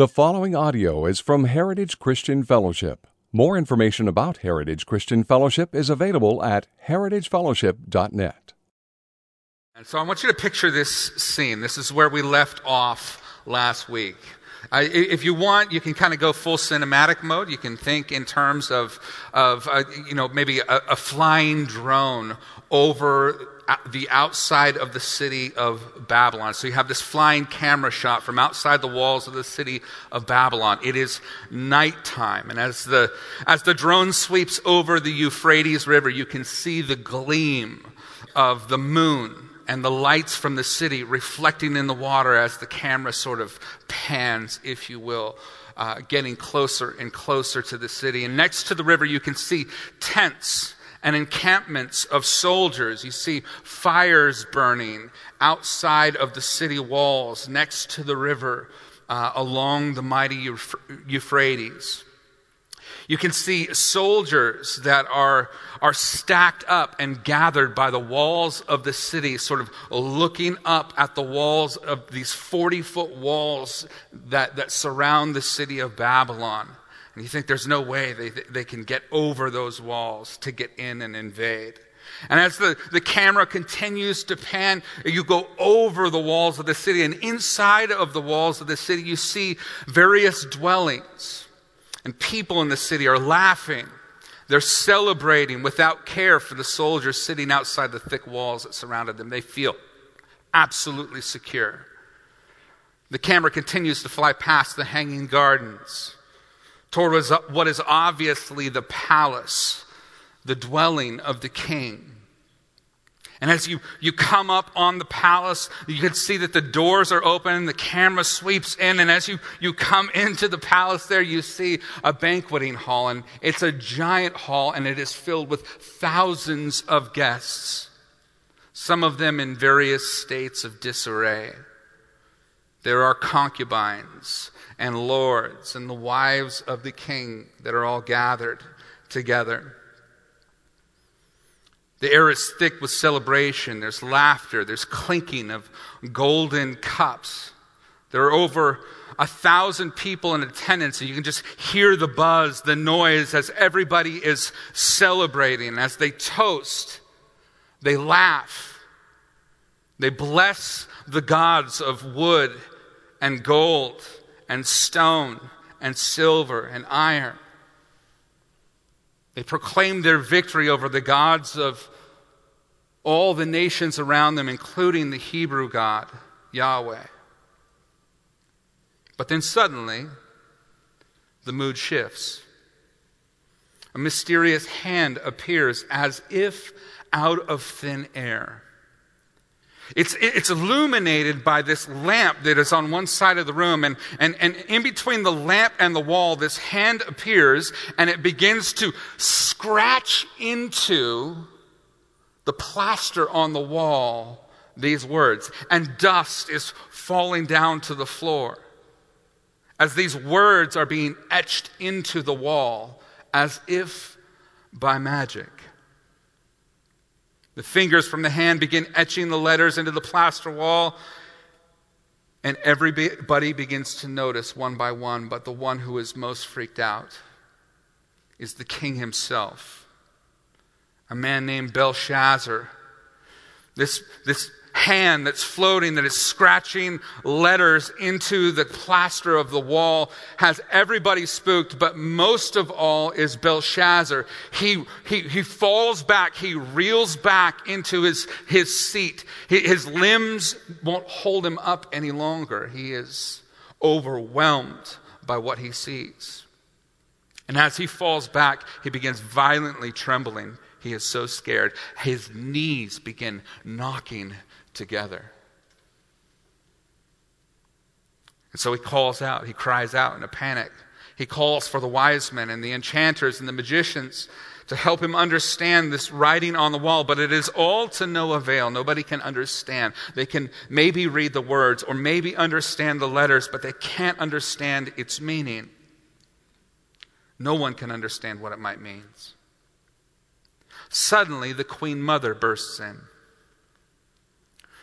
The following audio is from Heritage Christian Fellowship. More information about Heritage Christian Fellowship is available at heritagefellowship.net. And so I want you to picture this scene. This is where we left off last week. Uh, if you want, you can kind of go full cinematic mode. You can think in terms of, of uh, you know, maybe a, a flying drone over the outside of the city of Babylon. So you have this flying camera shot from outside the walls of the city of Babylon. It is nighttime. And as the, as the drone sweeps over the Euphrates River, you can see the gleam of the moon and the lights from the city reflecting in the water as the camera sort of pans, if you will. Uh, getting closer and closer to the city. And next to the river, you can see tents and encampments of soldiers. You see fires burning outside of the city walls next to the river uh, along the mighty Euphrates. You can see soldiers that are, are stacked up and gathered by the walls of the city, sort of looking up at the walls of these 40 foot walls that, that surround the city of Babylon. And you think there's no way they, they can get over those walls to get in and invade. And as the, the camera continues to pan, you go over the walls of the city, and inside of the walls of the city, you see various dwellings. And people in the city are laughing. They're celebrating without care for the soldiers sitting outside the thick walls that surrounded them. They feel absolutely secure. The camera continues to fly past the hanging gardens toward what is obviously the palace, the dwelling of the king. And as you, you come up on the palace, you can see that the doors are open, the camera sweeps in, and as you, you come into the palace there, you see a banqueting hall, and it's a giant hall, and it is filled with thousands of guests, some of them in various states of disarray. There are concubines and lords and the wives of the king that are all gathered together. The air is thick with celebration. There's laughter. There's clinking of golden cups. There are over a thousand people in attendance, and you can just hear the buzz, the noise as everybody is celebrating. As they toast, they laugh, they bless the gods of wood and gold and stone and silver and iron. They proclaimed their victory over the gods of all the nations around them, including the Hebrew God, Yahweh. But then suddenly, the mood shifts. A mysterious hand appears as if out of thin air. It's, it's illuminated by this lamp that is on one side of the room. And, and, and in between the lamp and the wall, this hand appears and it begins to scratch into the plaster on the wall these words. And dust is falling down to the floor as these words are being etched into the wall as if by magic. The fingers from the hand begin etching the letters into the plaster wall, and everybody begins to notice one by one, but the one who is most freaked out is the king himself, a man named Belshazzar. This, this hand that's floating, that is scratching letters into the plaster of the wall, has everybody spooked, but most of all is Belshazzar. He, he, he falls back, he reels back into his, his seat. His limbs won't hold him up any longer. He is overwhelmed by what he sees. And as he falls back, he begins violently trembling. He is so scared. His knees begin knocking together. And so he calls out, he cries out in a panic. He calls for the wise men and the enchanters and the magicians to help him understand this writing on the wall, but it is all to no avail. Nobody can understand. They can maybe read the words or maybe understand the letters, but they can't understand its meaning. No one can understand what it might mean. Suddenly, the queen mother bursts in.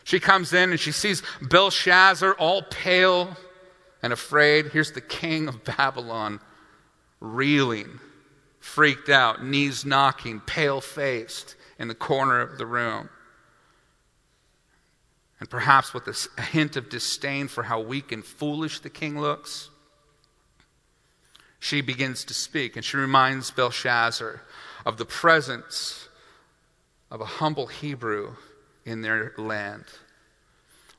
She comes in and she sees Belshazzar all pale and afraid. Here's the king of Babylon reeling, freaked out, knees knocking, pale faced in the corner of the room. And perhaps with a hint of disdain for how weak and foolish the king looks, she begins to speak and she reminds Belshazzar of the presence of a humble Hebrew in their land.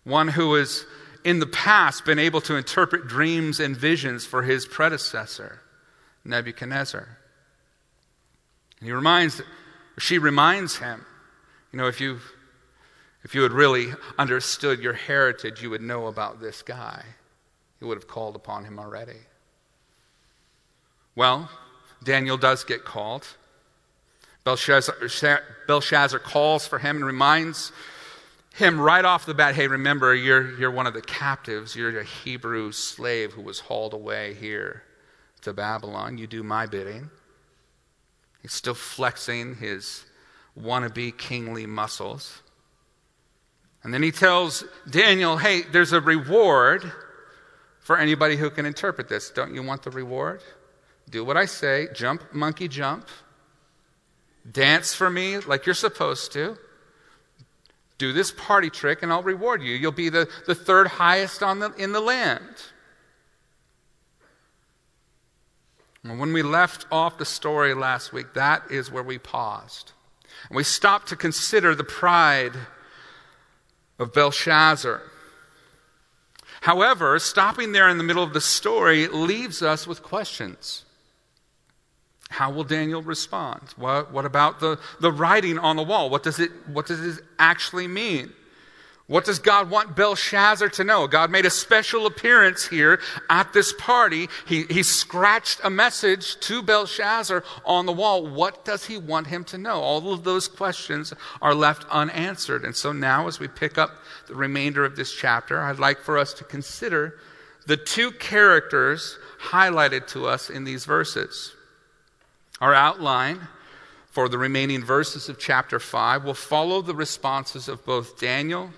One who has, in the past, been able to interpret dreams and visions for his predecessor, Nebuchadnezzar. And he reminds, she reminds him, you know, if you, if you had really understood your heritage, you would know about this guy. You would have called upon him already. Well, Daniel does get called. Belshazzar, Belshazzar calls for him and reminds him right off the bat hey, remember, you're, you're one of the captives. You're a Hebrew slave who was hauled away here to Babylon. You do my bidding. He's still flexing his wannabe kingly muscles. And then he tells Daniel, hey, there's a reward for anybody who can interpret this. Don't you want the reward? Do what I say, jump, monkey, jump. Dance for me like you're supposed to. Do this party trick and I'll reward you. You'll be the, the third highest on the, in the land. when we left off the story last week, that is where we paused. And we stopped to consider the pride of Belshazzar. However, stopping there in the middle of the story leaves us with questions. How will Daniel respond? What, what about the, the writing on the wall? What does, it, what does it actually mean? What does God want Belshazzar to know? God made a special appearance here at this party. He, he scratched a message to Belshazzar on the wall. What does he want him to know? All of those questions are left unanswered. And so now, as we pick up the remainder of this chapter, I'd like for us to consider the two characters highlighted to us in these verses. Our outline for the remaining verses of chapter 5 will follow the responses of both Daniel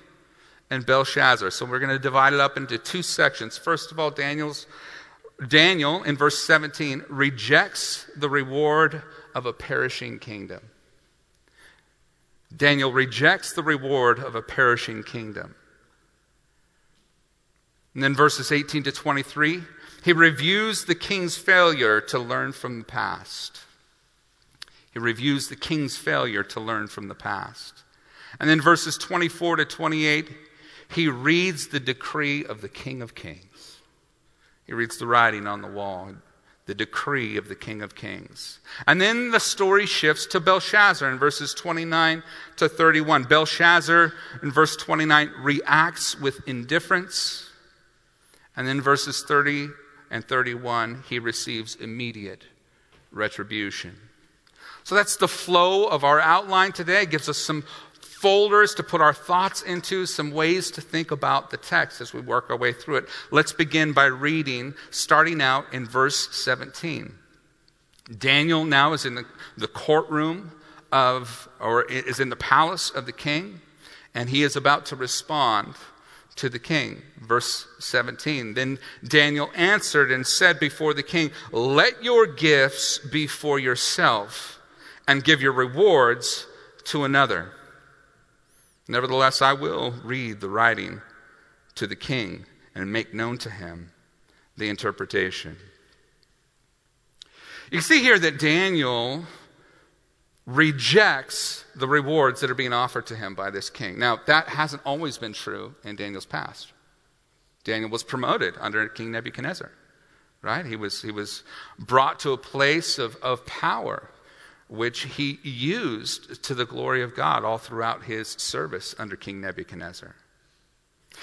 and Belshazzar. So we're going to divide it up into two sections. First of all, Daniel's Daniel in verse 17 rejects the reward of a perishing kingdom. Daniel rejects the reward of a perishing kingdom. And then verses 18 to 23, he reviews the king's failure to learn from the past. He reviews the king's failure to learn from the past. And then verses 24 to 28, he reads the decree of the King of Kings. He reads the writing on the wall, the decree of the King of Kings. And then the story shifts to Belshazzar in verses 29 to 31. Belshazzar in verse 29 reacts with indifference. And then verses 30 and 31, he receives immediate retribution. So that's the flow of our outline today. It gives us some folders to put our thoughts into, some ways to think about the text as we work our way through it. Let's begin by reading, starting out in verse 17. Daniel now is in the, the courtroom of, or is in the palace of the king, and he is about to respond to the king. Verse 17. Then Daniel answered and said before the king, Let your gifts be for yourself and give your rewards to another. Nevertheless, I will read the writing to the king and make known to him the interpretation. You see here that Daniel rejects the rewards that are being offered to him by this king. Now, that hasn't always been true in Daniel's past. Daniel was promoted under King Nebuchadnezzar, right? He was, he was brought to a place of, of power which he used to the glory of God all throughout his service under King Nebuchadnezzar.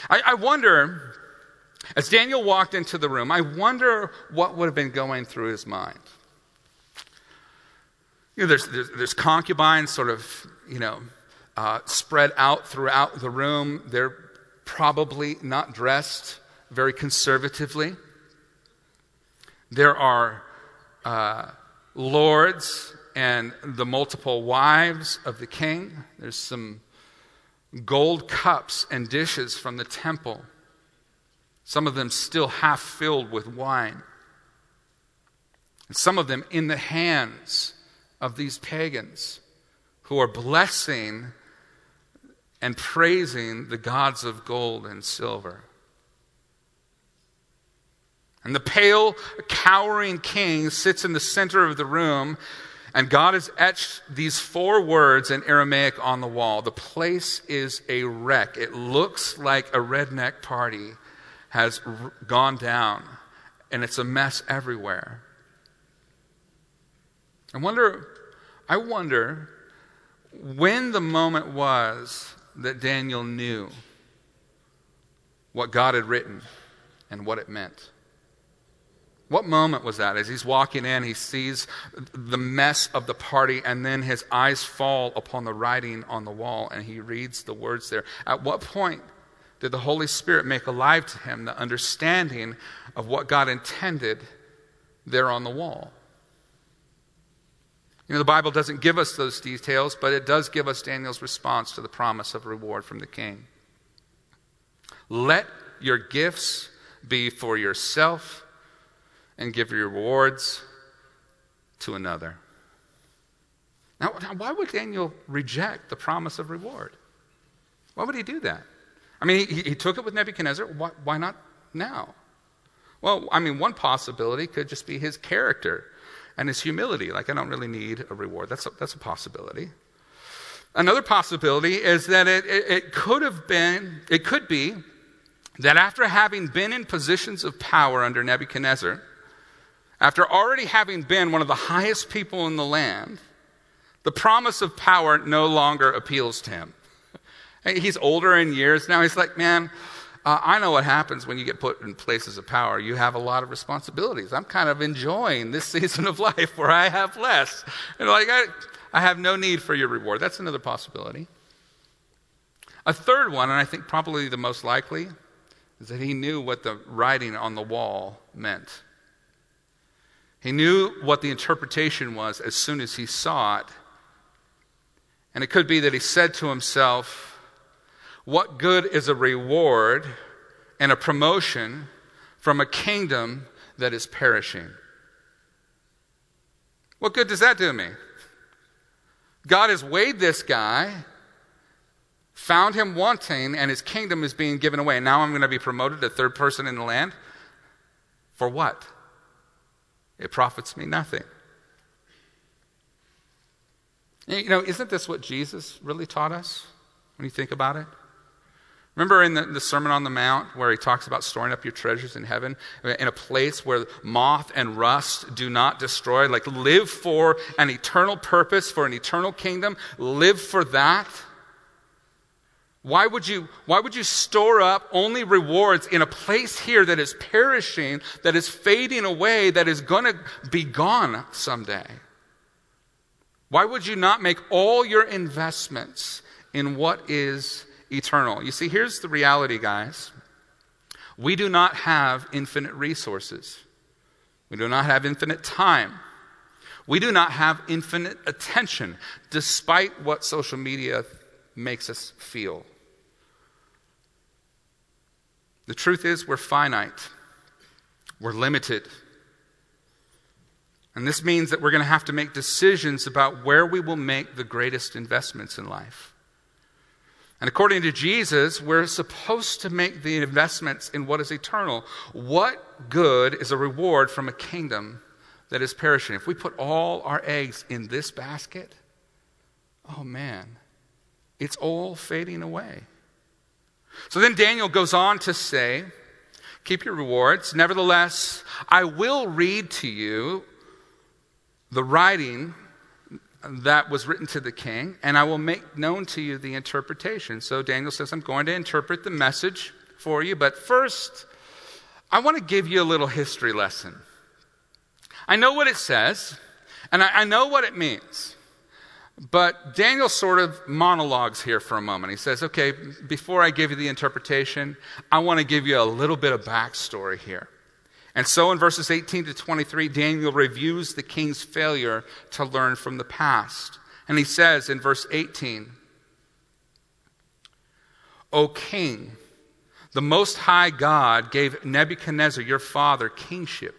I, I, wonder, as Daniel walked into the room, I wonder what would have been going through his mind. You know, there's, there's, there's concubines sort of, you know, uh, spread out throughout the room. They're probably not dressed very conservatively. There are uh, lords and the multiple wives of the king. There's some gold cups and dishes from the temple. some of them still half filled with wine, and some of them in the hands of these pagans who are blessing and praising the gods of gold and silver. And the pale, cowering king sits in the center of the room, and God has etched these four words in Aramaic on the wall. The place is a wreck. It looks like a redneck party has gone down, and it's a mess everywhere. I wonder, I wonder when the moment was that Daniel knew what God had written and what it meant. What moment was that? As he's walking in, he sees the mess of the party, and then his eyes fall upon the writing on the wall, and he reads the words there. At what point did the Holy Spirit make alive to him the understanding of what God intended there on the wall. You know, the Bible doesn't give us those details, but it does give us Daniel's response to the promise of reward from the king. Let your gifts be for yourself and give your rewards to another. Now, why would Daniel reject the promise of reward? Why would he do that? I mean, he, he took it with Nebuchadnezzar. Why, why not now? Well, I mean, one possibility could just be his character and his humility. Like, I don't really need a reward. That's a, that's a possibility. Another possibility is that it, it, it could have been, it could be that after having been in positions of power under Nebuchadnezzar, after already having been one of the highest people in the land, the promise of power no longer appeals to him. He's older in years now. He's like, man, uh, I know what happens when you get put in places of power. You have a lot of responsibilities. I'm kind of enjoying this season of life where I have less. And like, I, I have no need for your reward. That's another possibility. A third one, and I think probably the most likely, is that he knew what the writing on the wall meant. He knew what the interpretation was as soon as he saw it. And it could be that he said to himself, what good is a reward and a promotion from a kingdom that is perishing? What good does that do me? God has weighed this guy, found him wanting, and his kingdom is being given away. Now I'm going to be promoted to third person in the land? For what? It profits me nothing. You know, isn't this what Jesus really taught us when you think about it? Remember in the, the, Sermon on the Mount where he talks about storing up your treasures in heaven, in a place where moth and rust do not destroy? Like, live for an eternal purpose, for an eternal kingdom. Live for that. Why would you, why would you store up only rewards in a place here that is perishing, that is fading away, that is going to be gone someday? Why would you not make all your investments in what is eternal. You see, here's the reality, guys. We do not have infinite resources. We do not have infinite time. We do not have infinite attention, despite what social media makes us feel. The truth is, we're finite, we're limited. And this means that we're going to have to make decisions about where we will make the greatest investments in life. And according to Jesus, we're supposed to make the investments in what is eternal. What good is a reward from a kingdom that is perishing? If we put all our eggs in this basket, oh man, it's all fading away. So then Daniel goes on to say, Keep your rewards. Nevertheless, I will read to you the writing that was written to the king, and I will make known to you the interpretation. So Daniel says, I'm going to interpret the message for you, but first, I want to give you a little history lesson. I know what it says, and I, I know what it means. But Daniel sort of monologues here for a moment. He says, Okay, before I give you the interpretation, I want to give you a little bit of backstory here. And so in verses 18 to 23, Daniel reviews the king's failure to learn from the past. And he says in verse 18, O king, the Most High God gave Nebuchadnezzar, your father, kingship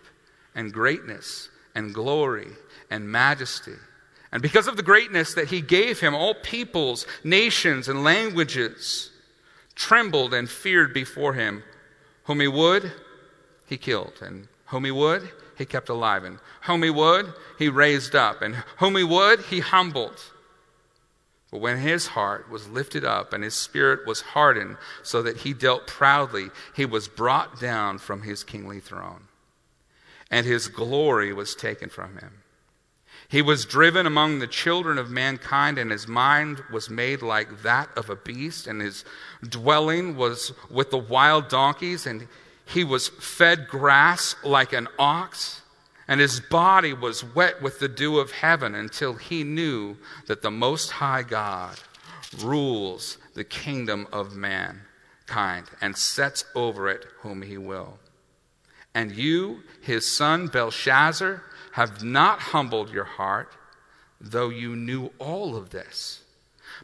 and greatness and glory and majesty. And because of the greatness that he gave him, all peoples, nations, and languages trembled and feared before him. Whom he would, he killed. And whom he would, he kept alive. And whom he would, he raised up. And whom he would, he humbled. But when his heart was lifted up and his spirit was hardened so that he dealt proudly, he was brought down from his kingly throne. And his glory was taken from him. He was driven among the children of mankind, and his mind was made like that of a beast, and his dwelling was with the wild donkeys, and he was fed grass like an ox, and his body was wet with the dew of heaven until he knew that the Most High God rules the kingdom of mankind and sets over it whom he will. And you, his son Belshazzar, have not humbled your heart, though you knew all of this.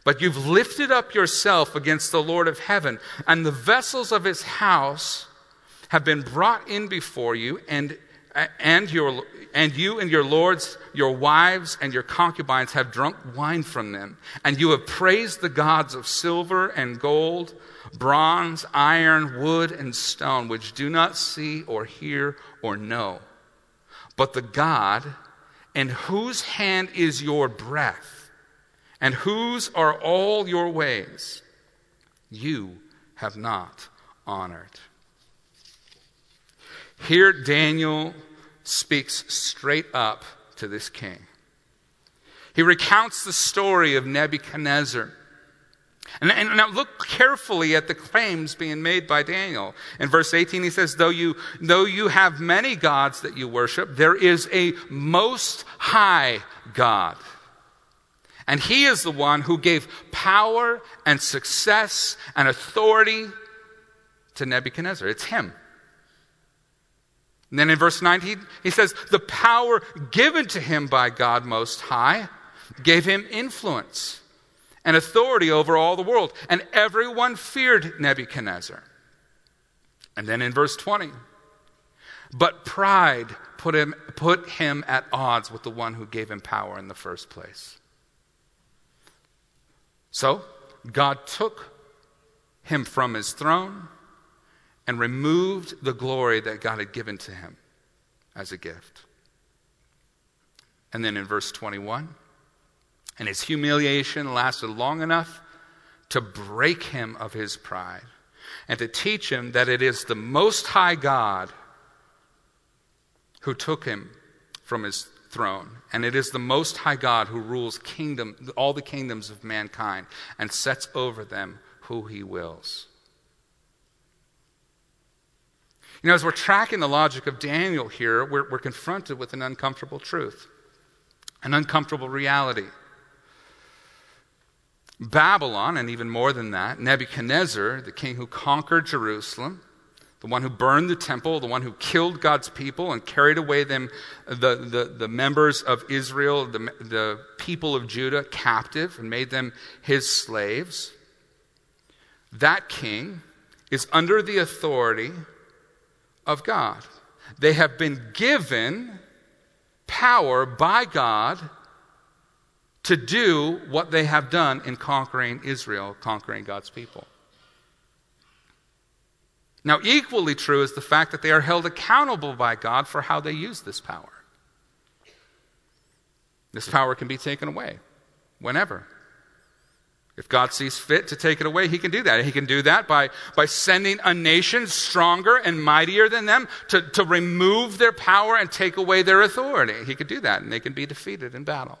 But you've lifted up yourself against the Lord of heaven, and the vessels of his house have been brought in before you, and, and, your, and you and your lords, your wives, and your concubines have drunk wine from them. And you have praised the gods of silver and gold, bronze, iron, wood, and stone, which do not see or hear or know but the God in whose hand is your breath, and whose are all your ways, you have not honored. Here, Daniel speaks straight up to this king. He recounts the story of Nebuchadnezzar and, and, now look carefully at the claims being made by Daniel. In verse 18, he says, though you, though you have many gods that you worship, there is a most high God. And he is the one who gave power and success and authority to Nebuchadnezzar. It's him. And then in verse 19, he says, The power given to him by God Most High gave him influence and authority over all the world. And everyone feared Nebuchadnezzar. And then in verse 20, but pride put him, put him at odds with the one who gave him power in the first place. So, God took him from his throne and removed the glory that God had given to him as a gift. And then in verse 21, and his humiliation lasted long enough to break him of his pride and to teach him that it is the Most High God who took him from his throne. And it is the Most High God who rules kingdom, all the kingdoms of mankind and sets over them who he wills. You know, as we're tracking the logic of Daniel here, we're, we're confronted with an uncomfortable truth, an uncomfortable reality. Babylon, and even more than that, Nebuchadnezzar, the king who conquered Jerusalem, the one who burned the temple, the one who killed God's people and carried away them, the, the, the members of Israel, the, the people of Judah, captive and made them his slaves. That king is under the authority of God. They have been given power by God to do what they have done in conquering Israel, conquering God's people. Now, equally true is the fact that they are held accountable by God for how they use this power. This power can be taken away whenever. If God sees fit to take it away, He can do that. He can do that by, by sending a nation stronger and mightier than them to, to remove their power and take away their authority. He could do that, and they can be defeated in battle.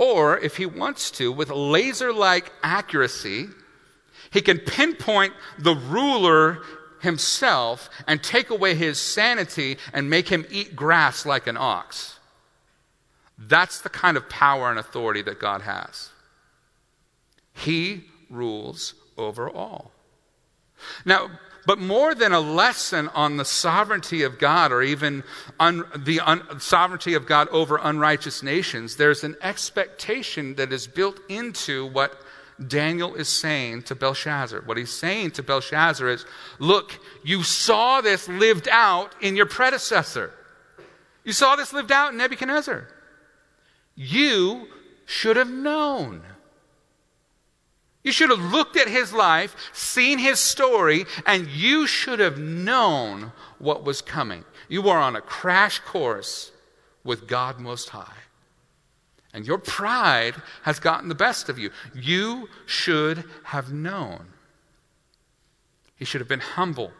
Or, if he wants to, with laser like accuracy, he can pinpoint the ruler himself and take away his sanity and make him eat grass like an ox. That's the kind of power and authority that God has. He rules over all. Now, but more than a lesson on the sovereignty of God or even un, the un, sovereignty of God over unrighteous nations, there's an expectation that is built into what Daniel is saying to Belshazzar. What he's saying to Belshazzar is look, you saw this lived out in your predecessor. You saw this lived out in Nebuchadnezzar. You should have known. You should have looked at his life, seen his story, and you should have known what was coming. You are on a crash course with God Most High. And your pride has gotten the best of you. You should have known. He should have been humble.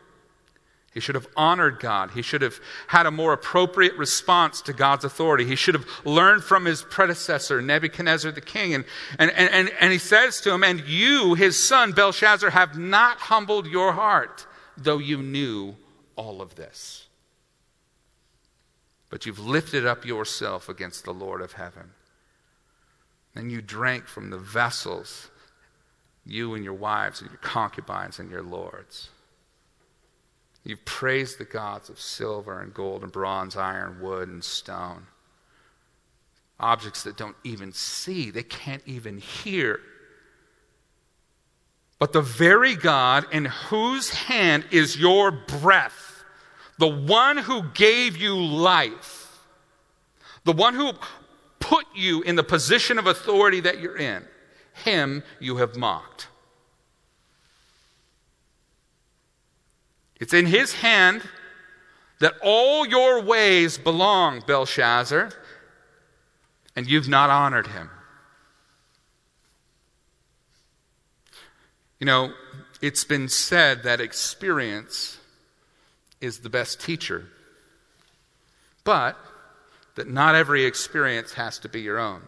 He should have honored God. He should have had a more appropriate response to God's authority. He should have learned from his predecessor, Nebuchadnezzar the king. And, and, and, and he says to him, And you, his son, Belshazzar, have not humbled your heart, though you knew all of this. But you've lifted up yourself against the Lord of heaven. And you drank from the vessels, you and your wives and your concubines and your lords. You've praised the gods of silver and gold and bronze, iron, wood, and stone. Objects that don't even see, they can't even hear. But the very God in whose hand is your breath, the one who gave you life, the one who put you in the position of authority that you're in, him you have mocked. It's in his hand that all your ways belong, Belshazzar, and you've not honored him. You know, it's been said that experience is the best teacher, but that not every experience has to be your own.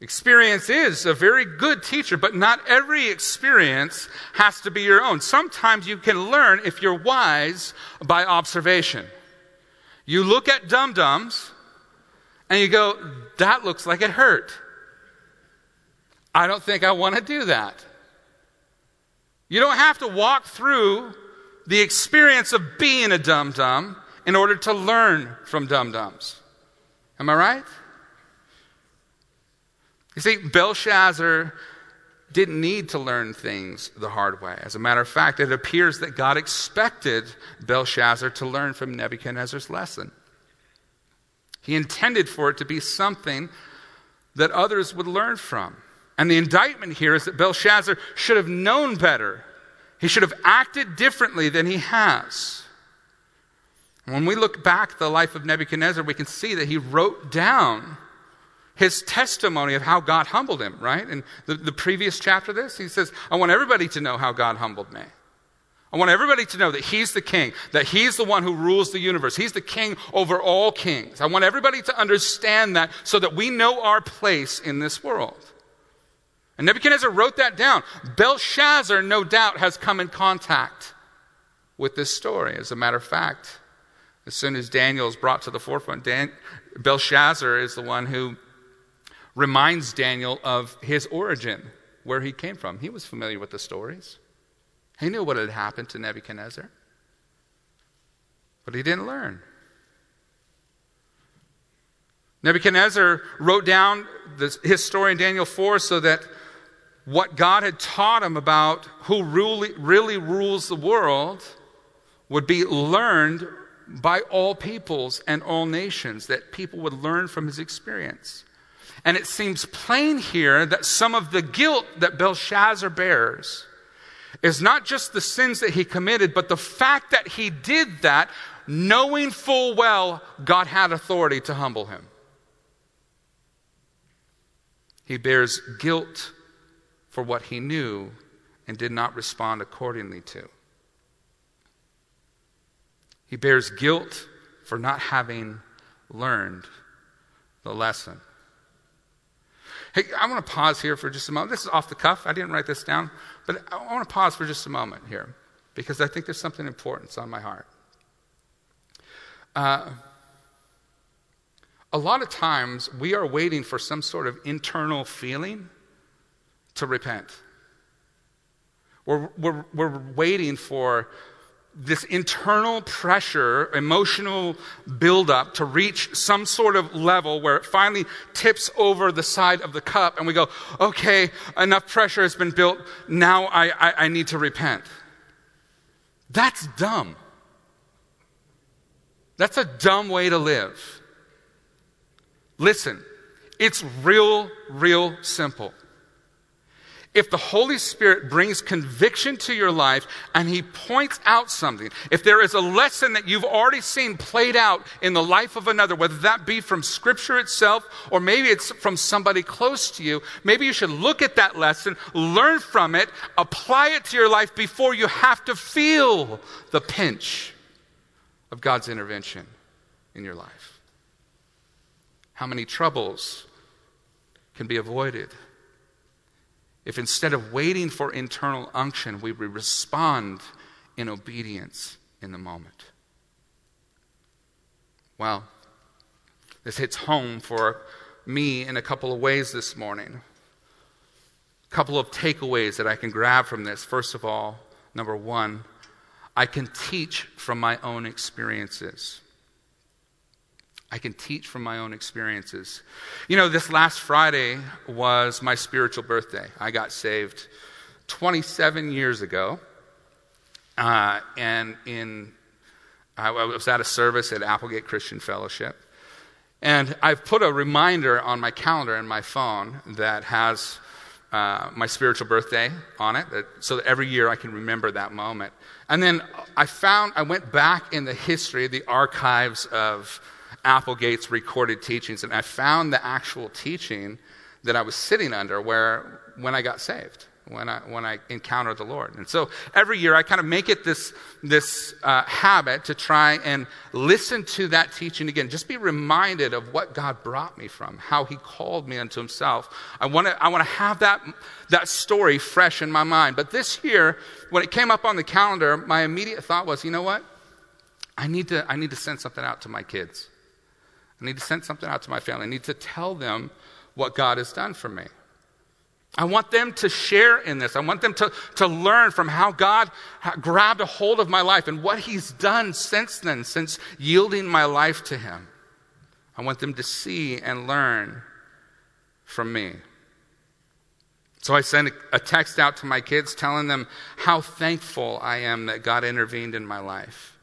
Experience is a very good teacher, but not every experience has to be your own. Sometimes you can learn, if you're wise, by observation. You look at dum dums and you go, that looks like it hurt. I don't think I want to do that. You don't have to walk through the experience of being a dum dum in order to learn from dum dums. Am I right? You see, Belshazzar didn't need to learn things the hard way. As a matter of fact, it appears that God expected Belshazzar to learn from Nebuchadnezzar's lesson. He intended for it to be something that others would learn from. And the indictment here is that Belshazzar should have known better. He should have acted differently than he has. When we look back at the life of Nebuchadnezzar, we can see that he wrote down his testimony of how God humbled him, right? In the, the previous chapter this, he says, I want everybody to know how God humbled me. I want everybody to know that he's the king, that he's the one who rules the universe. He's the king over all kings. I want everybody to understand that so that we know our place in this world. And Nebuchadnezzar wrote that down. Belshazzar, no doubt, has come in contact with this story. As a matter of fact, as soon as Daniel is brought to the forefront, Dan- Belshazzar is the one who reminds Daniel of his origin, where he came from. He was familiar with the stories, he knew what had happened to Nebuchadnezzar, but he didn't learn. Nebuchadnezzar wrote down this, his story in Daniel 4 so that what God had taught him about who really, really rules the world would be learned by all peoples and all nations, that people would learn from his experience. And it seems plain here that some of the guilt that Belshazzar bears is not just the sins that he committed, but the fact that he did that knowing full well God had authority to humble him. He bears guilt for what he knew and did not respond accordingly to. He bears guilt for not having learned the lesson. Hey, I want to pause here for just a moment. This is off the cuff. I didn't write this down, but I want to pause for just a moment here because I think there's something important on my heart. Uh, a lot of times we are waiting for some sort of internal feeling to repent. We're, we're, we're waiting for this internal pressure, emotional buildup to reach some sort of level where it finally tips over the side of the cup and we go, okay, enough pressure has been built. Now I, I, I need to repent. That's dumb. That's a dumb way to live. Listen, it's real, real simple if the Holy Spirit brings conviction to your life and He points out something, if there is a lesson that you've already seen played out in the life of another, whether that be from Scripture itself or maybe it's from somebody close to you, maybe you should look at that lesson, learn from it, apply it to your life before you have to feel the pinch of God's intervention in your life. How many troubles can be avoided? If instead of waiting for internal unction, we respond in obedience in the moment. Well, this hits home for me in a couple of ways this morning. A couple of takeaways that I can grab from this. First of all, number one, I can teach from my own experiences. I can teach from my own experiences. You know, this last Friday was my spiritual birthday. I got saved 27 years ago. Uh, and in, I was at a service at Applegate Christian Fellowship. And I've put a reminder on my calendar in my phone that has uh, my spiritual birthday on it, that, so that every year I can remember that moment. And then I found, I went back in the history, the archives of Applegate's recorded teachings, and I found the actual teaching that I was sitting under where when I got saved, when I, when I encountered the Lord. And so every year I kind of make it this, this uh, habit to try and listen to that teaching again. Just be reminded of what God brought me from, how He called me unto Himself. I want to I wanna have that, that story fresh in my mind. But this year, when it came up on the calendar, my immediate thought was, you know what? I need to, I need to send something out to my kids. I need to send something out to my family. I need to tell them what God has done for me. I want them to share in this. I want them to, to learn from how God grabbed a hold of my life and what He's done since then, since yielding my life to Him. I want them to see and learn from me. So I sent a text out to my kids telling them how thankful I am that God intervened in my life,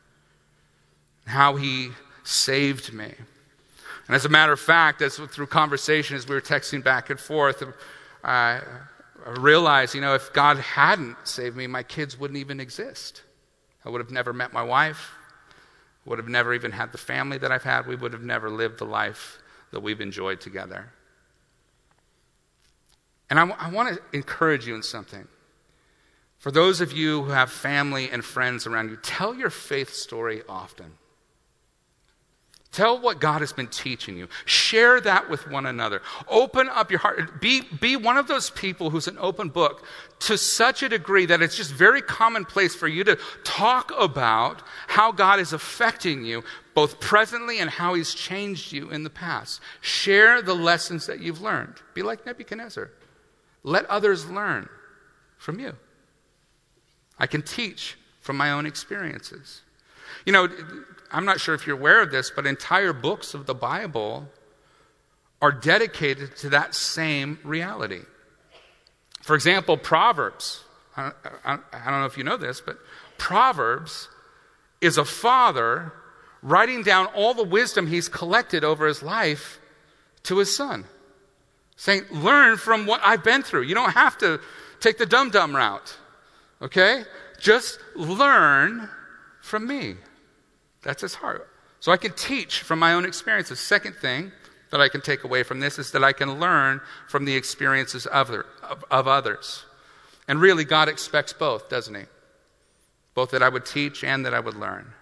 how He saved me. And as a matter of fact, as through conversation, as we were texting back and forth, uh, I realized, you know, if God hadn't saved me, my kids wouldn't even exist. I would have never met my wife, would have never even had the family that I've had. We would have never lived the life that we've enjoyed together. And I, I want to encourage you in something. For those of you who have family and friends around you, tell your faith story often. Tell what God has been teaching you. Share that with one another. Open up your heart. Be, be one of those people who's an open book to such a degree that it's just very commonplace for you to talk about how God is affecting you, both presently and how He's changed you in the past. Share the lessons that you've learned. Be like Nebuchadnezzar. Let others learn from you. I can teach from my own experiences. You know, I'm not sure if you're aware of this, but entire books of the Bible are dedicated to that same reality. For example, Proverbs. I, don't know if you know this, but Proverbs is a father writing down all the wisdom he's collected over his life to his son. Saying, learn from what I've been through. You don't have to take the dum dum route. Okay? Just learn from me. That's his heart. So I can teach from my own experiences. Second thing that I can take away from this is that I can learn from the experiences of, other, of, of others. And really, God expects both, doesn't He? Both that I would teach and that I would learn.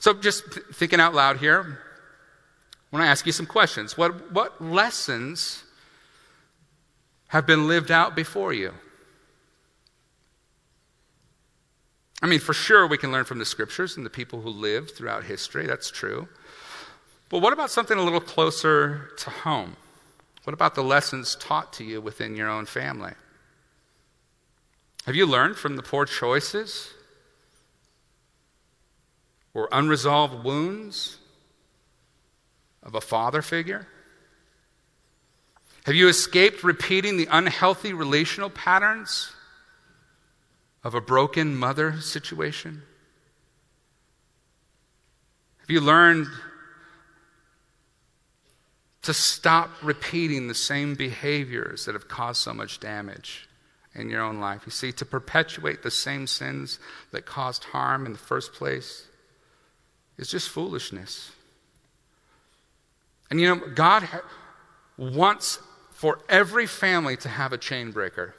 So, just thinking out loud here, I want to ask you some questions. What, what lessons have been lived out before you? I mean, for sure, we can learn from the scriptures and the people who lived throughout history. That's true. But what about something a little closer to home? What about the lessons taught to you within your own family? Have you learned from the poor choices or unresolved wounds of a father figure? Have you escaped repeating the unhealthy relational patterns of a broken mother situation? Have you learned to stop repeating the same behaviors that have caused so much damage in your own life? You see, to perpetuate the same sins that caused harm in the first place is just foolishness. And you know, God wants for every family to have a chain breaker.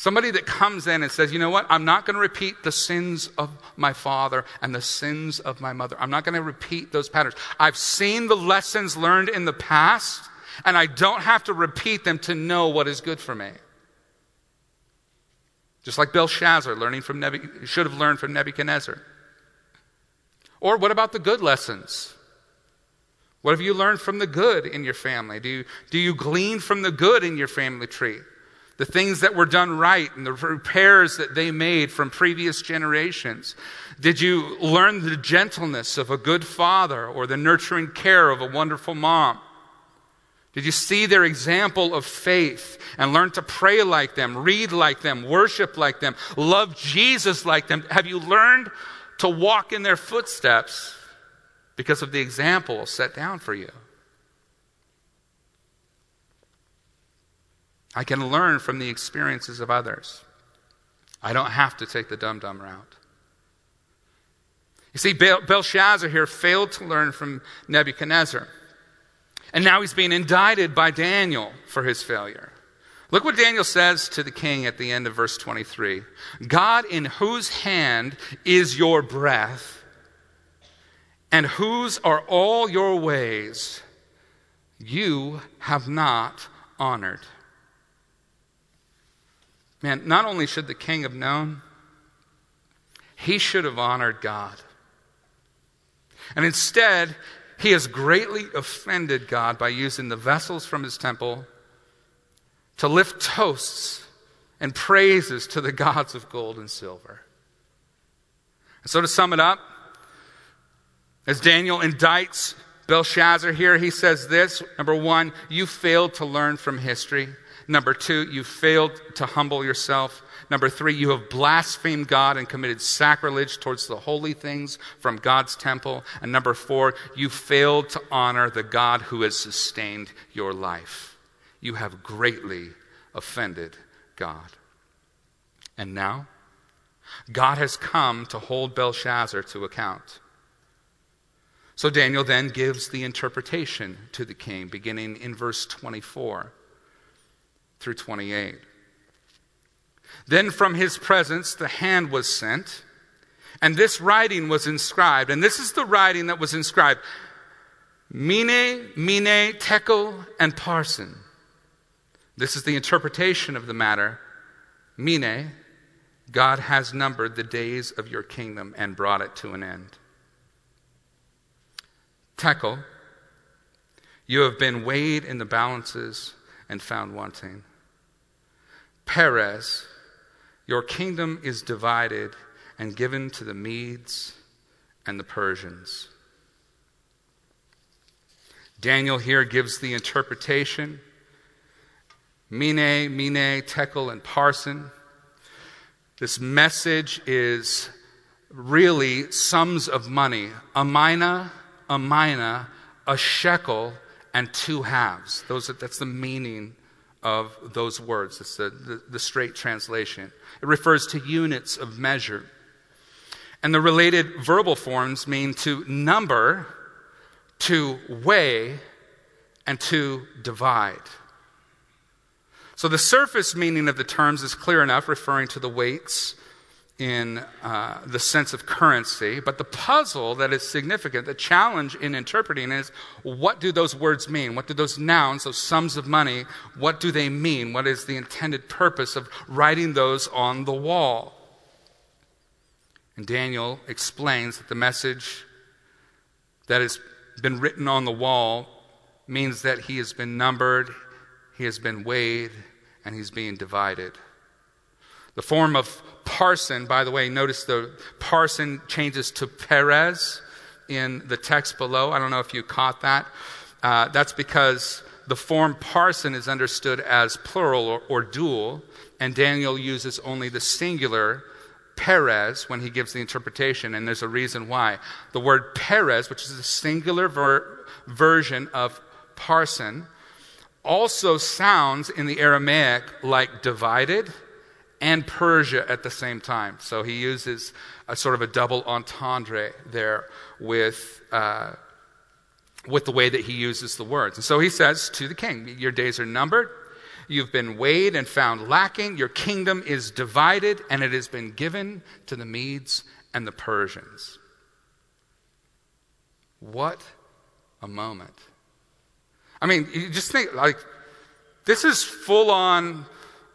Somebody that comes in and says, you know what, I'm not going to repeat the sins of my father and the sins of my mother. I'm not going to repeat those patterns. I've seen the lessons learned in the past, and I don't have to repeat them to know what is good for me. Just like Belshazzar learning from Nebuch- should have learned from Nebuchadnezzar. Or what about the good lessons? What have you learned from the good in your family? Do you, do you glean from the good in your family tree? The things that were done right and the repairs that they made from previous generations? Did you learn the gentleness of a good father or the nurturing care of a wonderful mom? Did you see their example of faith and learn to pray like them, read like them, worship like them, love Jesus like them? Have you learned to walk in their footsteps because of the example set down for you. I can learn from the experiences of others. I don't have to take the dum dum route. You see, Belshazzar here failed to learn from Nebuchadnezzar. And now he's being indicted by Daniel for his failure. Look what Daniel says to the king at the end of verse 23 God, in whose hand is your breath, and whose are all your ways you have not honored. Man, not only should the king have known, he should have honored God. And instead, he has greatly offended God by using the vessels from his temple to lift toasts and praises to the gods of gold and silver. And so, to sum it up, as Daniel indicts Belshazzar here, he says this number one, you failed to learn from history. Number two, you failed to humble yourself. Number three, you have blasphemed God and committed sacrilege towards the holy things from God's temple. And number four, you failed to honor the God who has sustained your life. You have greatly offended God. And now, God has come to hold Belshazzar to account. So Daniel then gives the interpretation to the king, beginning in verse 24 through 28. Then from his presence the hand was sent, and this writing was inscribed. And this is the writing that was inscribed Mene, Mene, Tekel, and Parsin. This is the interpretation of the matter. Mene, God has numbered the days of your kingdom and brought it to an end. Tekel, you have been weighed in the balances and found wanting. Peres, your kingdom is divided and given to the Medes and the Persians. Daniel here gives the interpretation. Mene, Mene, Tekel, and Parsin. This message is really sums of money. A mina a mina, a shekel, and two halves. Those, that's the meaning of those words. It's the, the, the straight translation. It refers to units of measure. And the related verbal forms mean to number, to weigh, and to divide. So the surface meaning of the terms is clear enough, referring to the weights in uh, the sense of currency, but the puzzle that is significant, the challenge in interpreting is what do those words mean? What do those nouns, those sums of money, what do they mean? What is the intended purpose of writing those on the wall? And Daniel explains that the message that has been written on the wall means that he has been numbered, he has been weighed, and he's being divided. The form of parsin, by the way, notice the parsin changes to Peres in the text below. I don't know if you caught that. Uh, that's because the form parsin is understood as plural or, or dual, and Daniel uses only the singular Peres when he gives the interpretation, and there's a reason why. The word Peres, which is a singular ver- version of parsin, also sounds in the Aramaic like divided and Persia at the same time. So he uses a sort of a double entendre there with, uh, with the way that he uses the words. And so he says to the king, Your days are numbered. You've been weighed and found lacking. Your kingdom is divided, and it has been given to the Medes and the Persians. What a moment. I mean, you just think, like, this is full on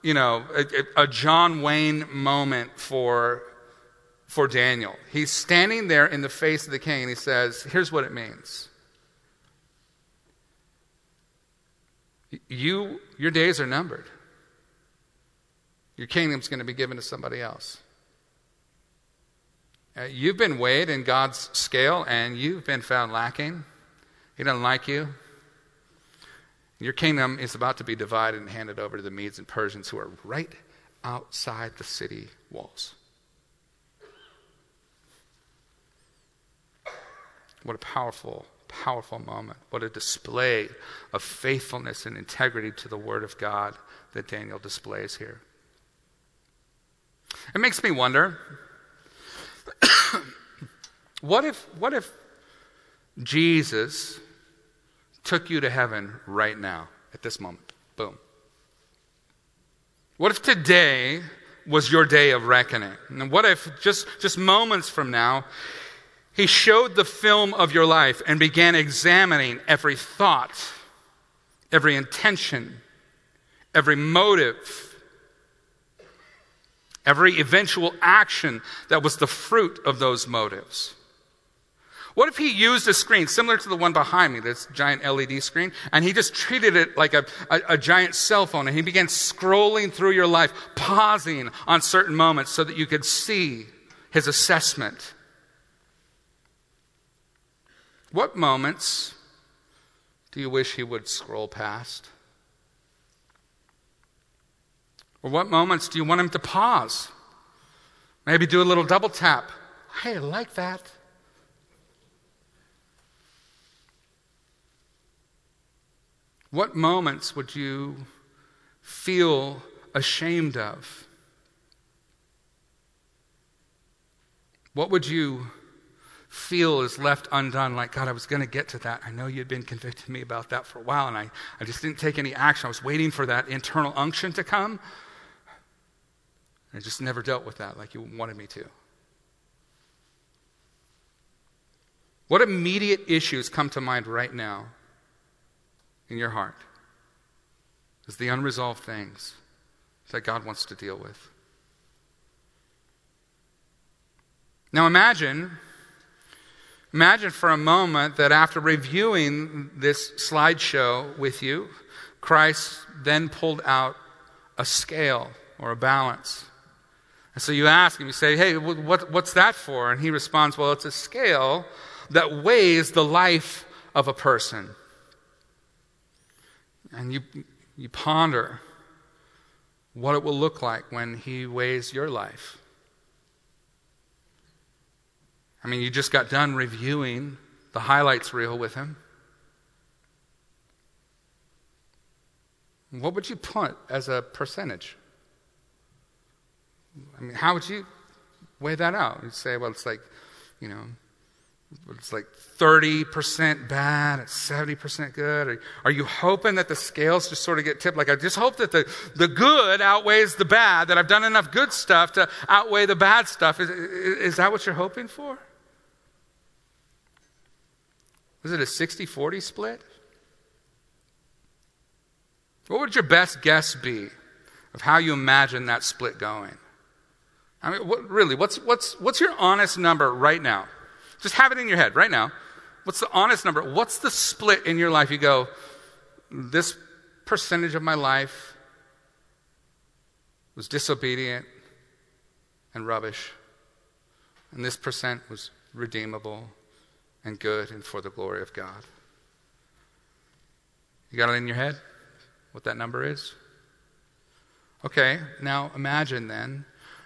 you know, a, a John Wayne moment for, for Daniel. He's standing there in the face of the king and he says, Here's what it means. You, your days are numbered. Your kingdom's going to be given to somebody else. Uh, you've been weighed in God's scale and you've been found lacking. He doesn't like you. Your kingdom is about to be divided and handed over to the Medes and Persians who are right outside the city walls. What a powerful, powerful moment. What a display of faithfulness and integrity to the Word of God that Daniel displays here. It makes me wonder what if, what if Jesus took you to heaven right now, at this moment. Boom. What if today was your day of reckoning? And what if just, just moments from now, he showed the film of your life and began examining every thought, every intention, every motive, every eventual action that was the fruit of those motives? What if he used a screen similar to the one behind me, this giant LED screen, and he just treated it like a, a, a, giant cell phone and he began scrolling through your life, pausing on certain moments so that you could see his assessment? What moments do you wish he would scroll past? Or what moments do you want him to pause? Maybe do a little double tap. Hey, I like that. What moments would you feel ashamed of? What would you feel is left undone? Like, God, I was going to get to that. I know you'd been convicting me about that for a while, and I, I just didn't take any action. I was waiting for that internal unction to come. I just never dealt with that like you wanted me to. What immediate issues come to mind right now in your heart is the unresolved things that God wants to deal with. Now imagine, imagine for a moment that after reviewing this slideshow with you, Christ then pulled out a scale or a balance. And so you ask him, you say, hey, what, what's that for? And he responds, well, it's a scale that weighs the life of a person. And you, you ponder what it will look like when He weighs your life. I mean, you just got done reviewing the highlights reel with Him. What would you put as a percentage? I mean, how would you weigh that out? You'd say, well, it's like, you know, it's like 30% bad, it's 70% good? Are, are, you hoping that the scales just sort of get tipped? Like, I just hope that the, the good outweighs the bad, that I've done enough good stuff to outweigh the bad stuff. Is, is that what you're hoping for? Is it a 60 40 split? What would your best guess be of how you imagine that split going? I mean, what, really, what's, what's, what's your honest number right now? Just have it in your head right now. What's the honest number? What's the split in your life? You go, this percentage of my life was disobedient, and rubbish. And this percent was redeemable and good and for the glory of God. You got it in your head what that number is? Okay, now imagine then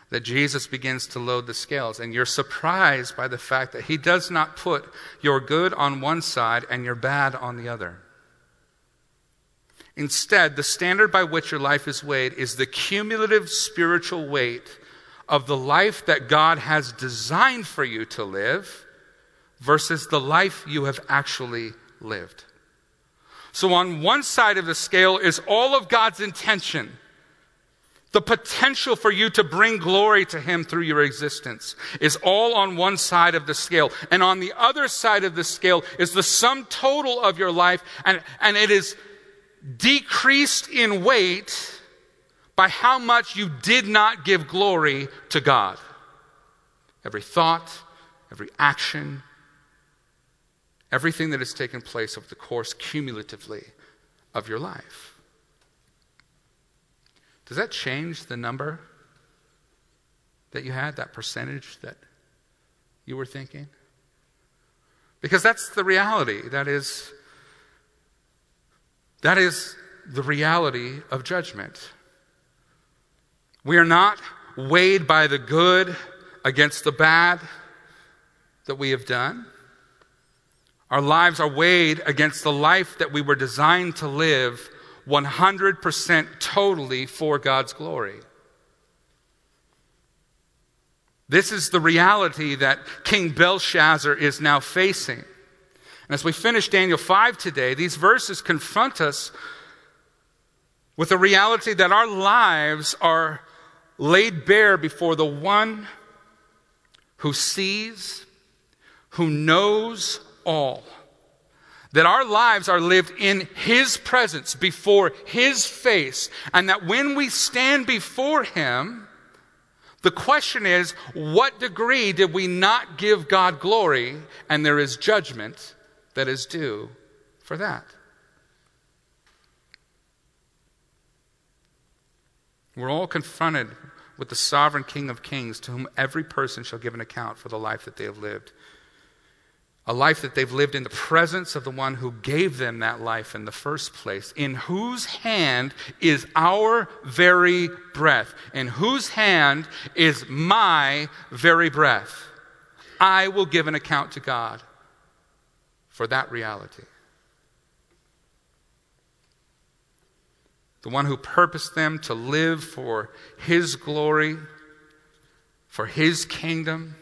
that Jesus begins to load the scales, and you're surprised by the fact that he does not put your good on one side and your bad on the other. Instead, the standard by which your life is weighed is the cumulative spiritual weight of the life that God has designed for you to live versus the life you have actually lived. So, on one side of the scale is all of God's intention the potential for you to bring glory to Him through your existence is all on one side of the scale. And on the other side of the scale is the sum total of your life, and, and it is decreased in weight by how much you did not give glory to God. Every thought, every action, everything that has taken place over the course cumulatively of your life. Does that change the number that you had, that percentage that you were thinking? Because that's the reality. That is, that is the reality of judgment. We are not weighed by the good against the bad that we have done. Our lives are weighed against the life that we were designed to live 100% totally for God's glory. This is the reality that King Belshazzar is now facing. And as we finish Daniel 5 today, these verses confront us with the reality that our lives are laid bare before the one who sees, who knows all that our lives are lived in His presence, before His face, and that when we stand before Him, the question is, what degree did we not give God glory? And there is judgment that is due for that. We're all confronted with the sovereign King of Kings, to whom every person shall give an account for the life that they have lived a life that they've lived in the presence of the one who gave them that life in the first place, in whose hand is our very breath, in whose hand is my very breath. I will give an account to God for that reality. The one who purposed them to live for his glory, for his kingdom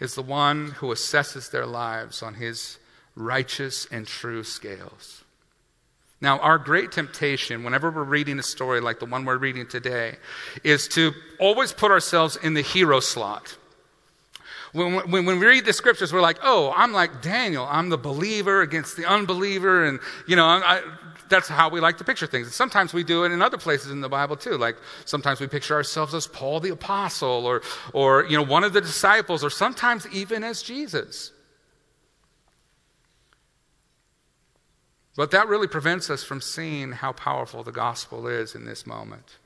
is the one who assesses their lives on his righteous and true scales. Now, our great temptation, whenever we're reading a story like the one we're reading today, is to always put ourselves in the hero slot. When, when, when, we read the scriptures, we're like, oh, I'm like Daniel. I'm the believer against the unbeliever. And, you know, I, that's how we like to picture things. And sometimes we do it in other places in the Bible too. Like sometimes we picture ourselves as Paul the apostle or, or you know, one of the disciples or sometimes even as Jesus. But that really prevents us from seeing how powerful the gospel is in this moment.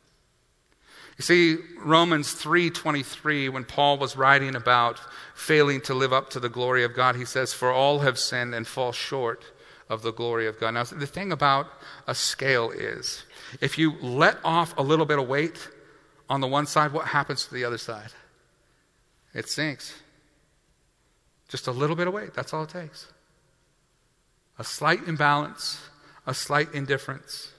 You see, Romans 3:23 when Paul was writing about failing to live up to the glory of God, he says, "For all have sinned and fall short of the glory of God. Now, the thing about a scale is if you let off a little bit of weight on the one side, what happens to the other side? It sinks. Just a little bit of weight, that's all it takes. A slight imbalance, a slight indifference.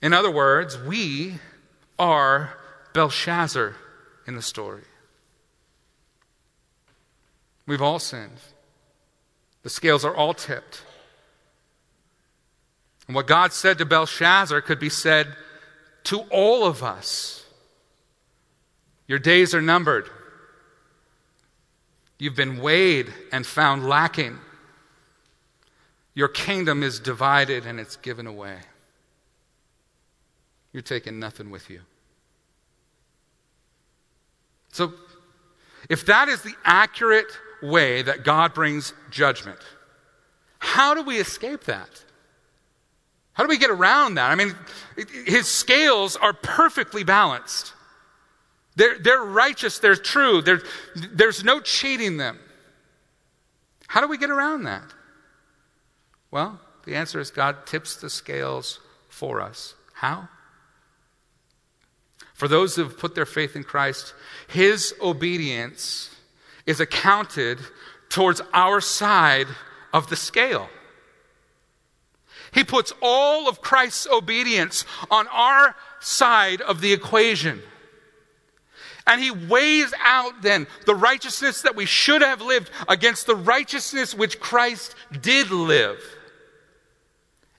In other words, we are Belshazzar in the story. We've all sinned. The scales are all tipped. And what God said to Belshazzar could be said to all of us Your days are numbered. You've been weighed and found lacking. Your kingdom is divided and it's given away. You're taking nothing with you. So, if that is the accurate way that God brings judgment. How do we escape that? How do we get around that? I mean, his scales are perfectly balanced. They're, they're righteous, they're true, they're, there's no cheating them. How do we get around that? Well, the answer is God tips the scales for us. How? For those who have put their faith in Christ, his obedience is accounted towards our side of the scale. He puts all of Christ's obedience on our side of the equation. And he weighs out then the righteousness that we should have lived against the righteousness which Christ did live.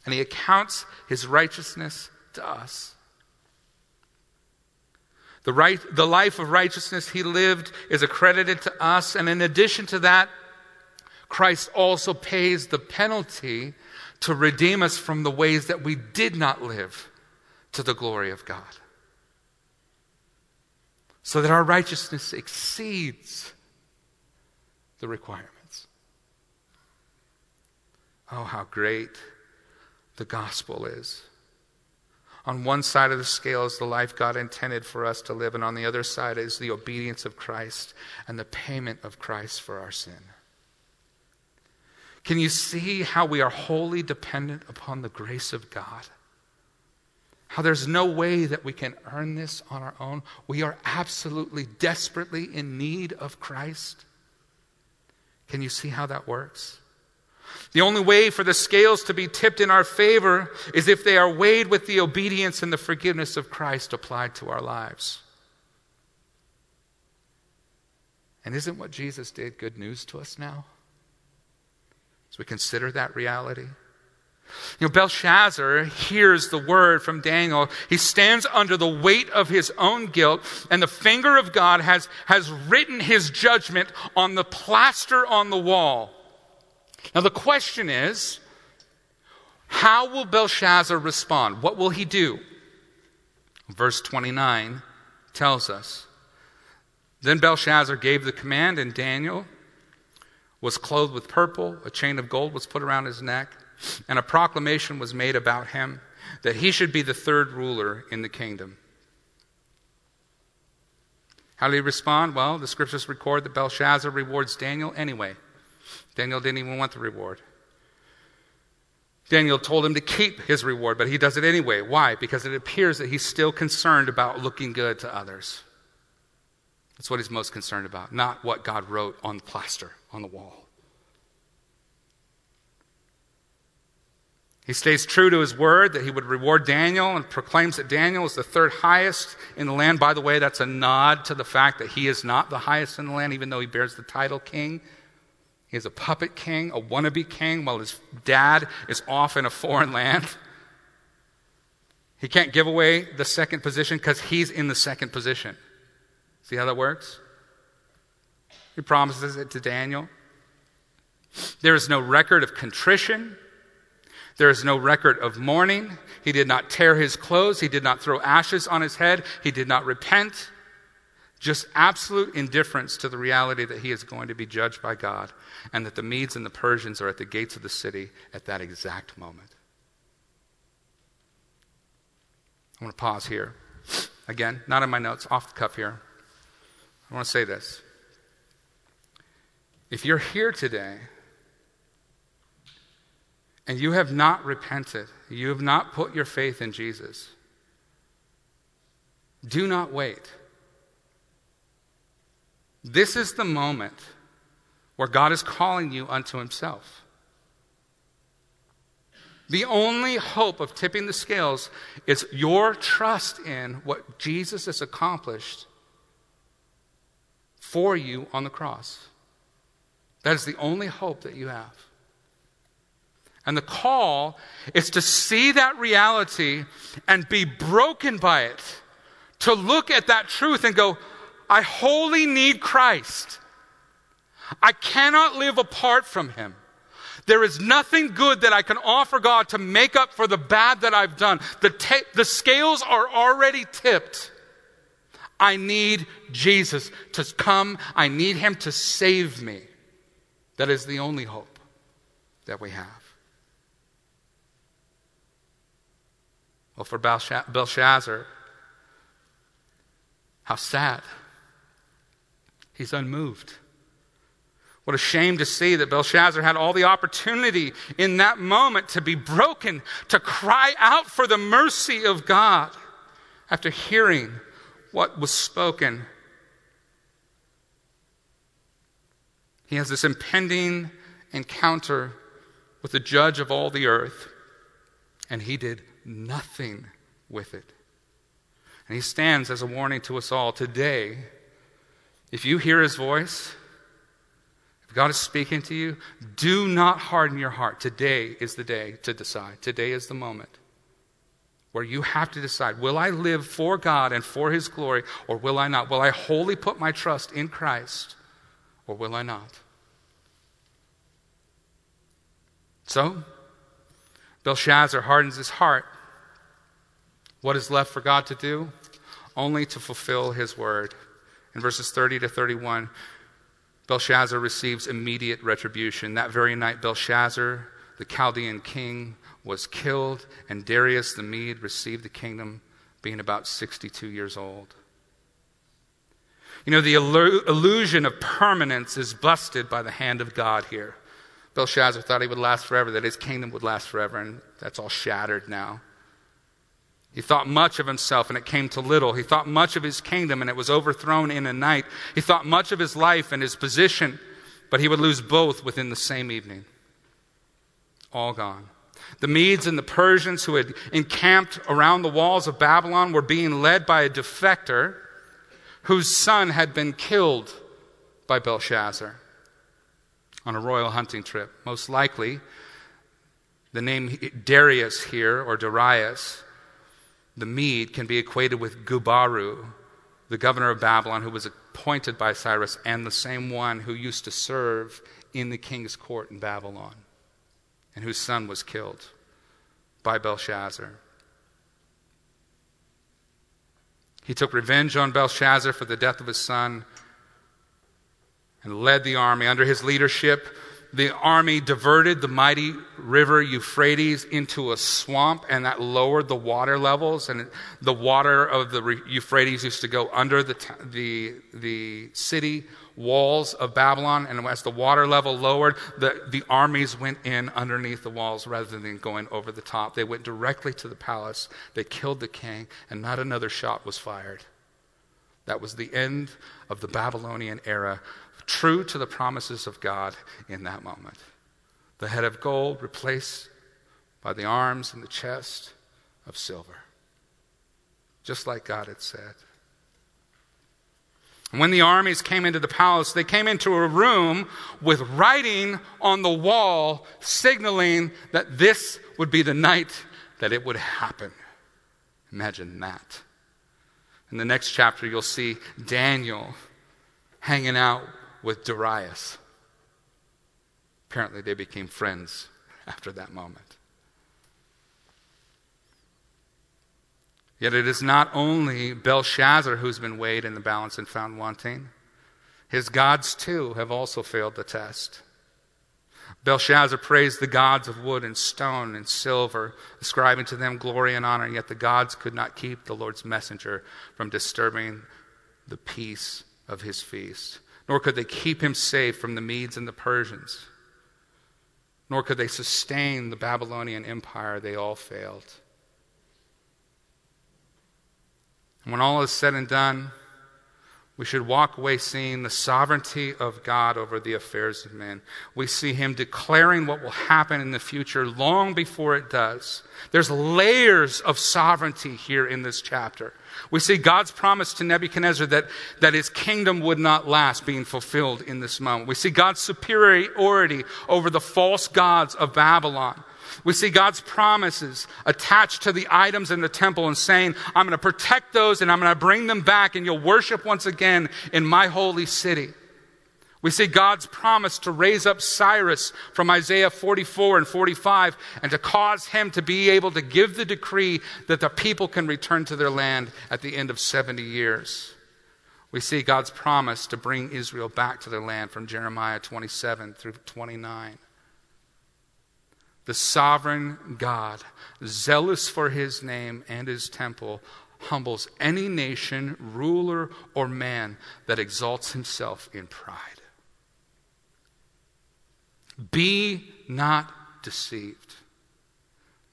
And he accounts his righteousness to us. The, right, the life of righteousness he lived is accredited to us. And in addition to that, Christ also pays the penalty to redeem us from the ways that we did not live to the glory of God. So that our righteousness exceeds the requirements. Oh, how great the gospel is. On one side of the scale is the life God intended for us to live, and on the other side is the obedience of Christ and the payment of Christ for our sin. Can you see how we are wholly dependent upon the grace of God? How there's no way that we can earn this on our own. We are absolutely, desperately in need of Christ. Can you see how that works? The only way for the scales to be tipped in our favor is if they are weighed with the obedience and the forgiveness of Christ applied to our lives. And isn't what Jesus did good news to us now? As we consider that reality. You know, Belshazzar hears the word from Daniel. He stands under the weight of his own guilt, and the finger of God has, has written his judgment on the plaster on the wall. Now, the question is how will Belshazzar respond? What will he do? Verse 29 tells us Then Belshazzar gave the command, and Daniel was clothed with purple, a chain of gold was put around his neck, and a proclamation was made about him that he should be the third ruler in the kingdom. How did he respond? Well, the scriptures record that Belshazzar rewards Daniel anyway. Daniel didn't even want the reward. Daniel told him to keep his reward, but he does it anyway. Why? Because it appears that he's still concerned about looking good to others. That's what he's most concerned about, not what God wrote on the plaster on the wall. He stays true to his word that he would reward Daniel and proclaims that Daniel is the third highest in the land. By the way, that's a nod to the fact that he is not the highest in the land, even though he bears the title king. He is a puppet king, a wannabe king, while his dad is off in a foreign land. He can't give away the second position because he's in the second position. See how that works? He promises it to Daniel. There is no record of contrition. There is no record of mourning. He did not tear his clothes. He did not throw ashes on his head. He did not repent. Just absolute indifference to the reality that he is going to be judged by God and that the Medes and the Persians are at the gates of the city at that exact moment. I want to pause here. Again, not in my notes, off the cuff here. I want to say this. If you're here today and you have not repented, you have not put your faith in Jesus, do not wait. This is the moment where God is calling you unto Himself. The only hope of tipping the scales is your trust in what Jesus has accomplished for you on the cross. That is the only hope that you have. And the call is to see that reality and be broken by it, to look at that truth and go, I wholly need Christ. I cannot live apart from Him. There is nothing good that I can offer God to make up for the bad that I've done. The, the scales are already tipped. I need Jesus to come. I need Him to save me. That is the only hope that we have. Well, for Belshazzar, How sad. He's unmoved. What a shame to see that Belshazzar had all the opportunity in that moment to be broken, to cry out for the mercy of God after hearing what was spoken. He has this impending encounter with the judge of all the earth, and he did nothing with it. And he stands as a warning to us all today. If you hear his voice, if God is speaking to you, do not harden your heart. Today is the day to decide. Today is the moment where you have to decide will I live for God and for his glory, or will I not? Will I wholly put my trust in Christ, or will I not? So, Belshazzar hardens his heart. What is left for God to do? Only to fulfill his word. In verses 30 to 31, Belshazzar receives immediate retribution. That very night, Belshazzar, the Chaldean king, was killed, and Darius the Mede received the kingdom, being about 62 years old. You know, the illusion of permanence is busted by the hand of God here. Belshazzar thought he would last forever, that his kingdom would last forever, and that's all shattered now. He thought much of himself, and it came to little. He thought much of his kingdom, and it was overthrown in a night. He thought much of his life and his position, but he would lose both within the same evening. All gone. The Medes and the Persians who had encamped around the walls of Babylon were being led by a defector whose son had been killed by Belshazzar on a royal hunting trip. Most likely, the name Darius here, or Darius, the Mede, can be equated with Gubaru, the governor of Babylon, who was appointed by Cyrus, and the same one who used to serve in the king's court in Babylon, and whose son was killed by Belshazzar. He took revenge on Belshazzar for the death of his son and led the army. Under his leadership, the army diverted the mighty river Euphrates into a swamp, and that lowered the water levels. And the water of the Euphrates used to go under the, the, the city walls of Babylon. And as the water level lowered, the, the armies went in underneath the walls rather than going over the top. They went directly to the palace. They killed the king, and not another shot was fired. That was the end of the Babylonian era true to the promises of God in that moment. The head of gold replaced by the arms and the chest of silver, just like God had said. When the armies came into the palace, they came into a room with writing on the wall signaling that this would be the night that it would happen. Imagine that. In the next chapter, you'll see Daniel hanging out with Darius. Apparently, they became friends after that moment. Yet it is not only Belshazzar who's been weighed in the balance and found wanting. His gods, too, have also failed the test. Belshazzar praised the gods of wood and stone and silver, ascribing to them glory and honor, yet the gods could not keep the Lord's messenger from disturbing the peace of his feast nor could they keep him safe from the Medes and the Persians, nor could they sustain the Babylonian Empire. They all failed. And when all is said and done, we should walk away seeing the sovereignty of God over the affairs of men. We see Him declaring what will happen in the future long before it does. There's layers of sovereignty here in this chapter. We see God's promise to Nebuchadnezzar that, that his kingdom would not last being fulfilled in this moment. We see God's superiority over the false gods of Babylon. We see God's promises attached to the items in the temple and saying, I'm going to protect those and I'm going to bring them back and you'll worship once again in my holy city. We see God's promise to raise up Cyrus from Isaiah 44 and 45 and to cause him to be able to give the decree that the people can return to their land at the end of 70 years. We see God's promise to bring Israel back to their land from Jeremiah 27 through 29. The sovereign God, zealous for his name and his temple, humbles any nation, ruler, or man that exalts himself in pride. Be not deceived.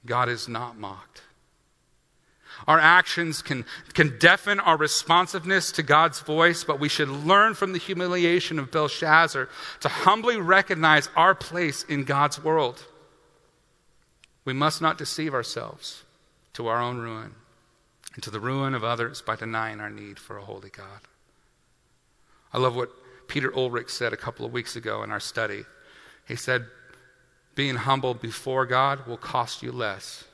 God is not mocked. Our actions can, can deafen our responsiveness to God's voice, but we should learn from the humiliation of Belshazzar to humbly recognize our place in God's world. We must not deceive ourselves to our own ruin and to the ruin of others by denying our need for a holy God. I love what Peter Ulrich said a couple of weeks ago in our study. He said, Being humbled before God will cost you less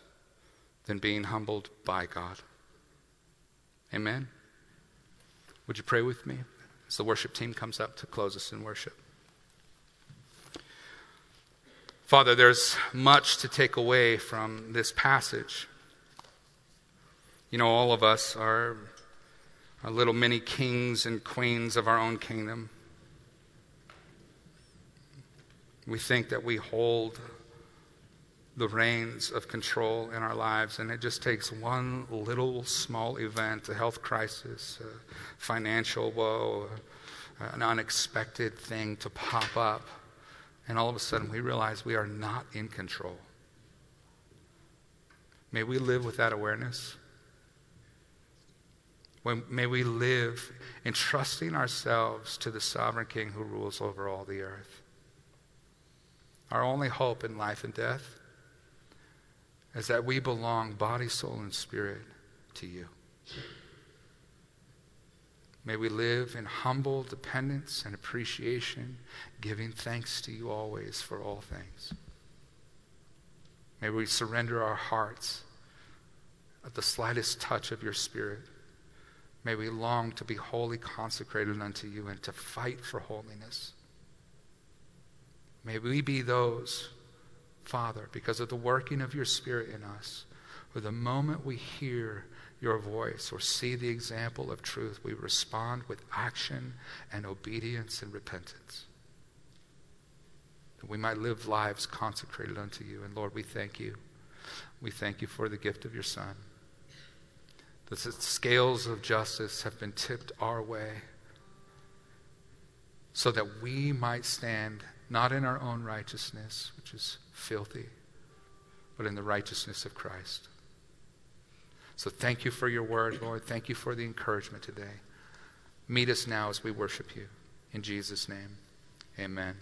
than being humbled by God. Amen. Would you pray with me as the worship team comes up to close us in worship? Father, there's much to take away from this passage. You know, all of us are, are little mini kings and queens of our own kingdom. We think that we hold the reins of control in our lives, and it just takes one little small event a health crisis, a financial woe, an unexpected thing to pop up, and all of a sudden we realize we are not in control. May we live with that awareness. May we live entrusting ourselves to the sovereign King who rules over all the earth. Our only hope in life and death is that we belong, body, soul, and spirit, to you. May we live in humble dependence and appreciation, giving thanks to you always for all things. May we surrender our hearts at the slightest touch of your Spirit. May we long to be wholly consecrated unto you and to fight for holiness. May we be those Father, because of the working of your Spirit in us, for the moment we hear your voice or see the example of truth, we respond with action and obedience and repentance. That we might live lives consecrated unto you. And Lord, we thank you. We thank you for the gift of your Son. The scales of justice have been tipped our way so that we might stand not in our own righteousness, which is filthy, but in the righteousness of Christ. So thank you for your word, Lord. Thank you for the encouragement today. Meet us now as we worship you. In Jesus' name, amen.